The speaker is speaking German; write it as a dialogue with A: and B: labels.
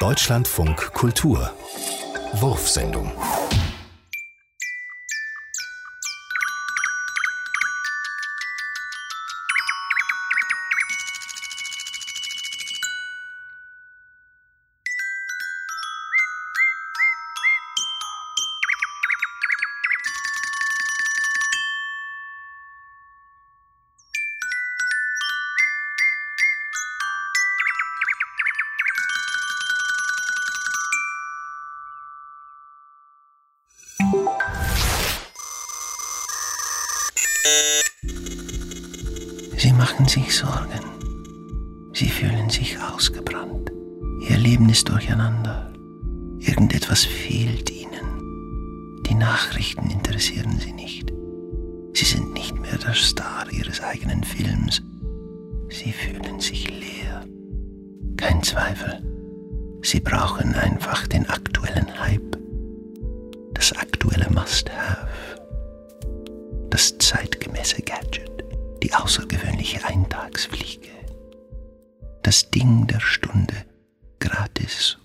A: Deutschlandfunk Kultur. Wurfsendung
B: Sie machen sich Sorgen. Sie fühlen sich ausgebrannt. Ihr Leben ist durcheinander. Irgendetwas fehlt ihnen. Die Nachrichten interessieren sie nicht. Sie sind nicht mehr der Star ihres eigenen Films. Sie fühlen sich leer. Kein Zweifel. Sie brauchen einfach den aktuellen Hype. Das aktuelle Must-Have. Das zeitgemäße Gadget. Die außergewöhnliche Eintagsfliege. Das Ding der Stunde. Gratis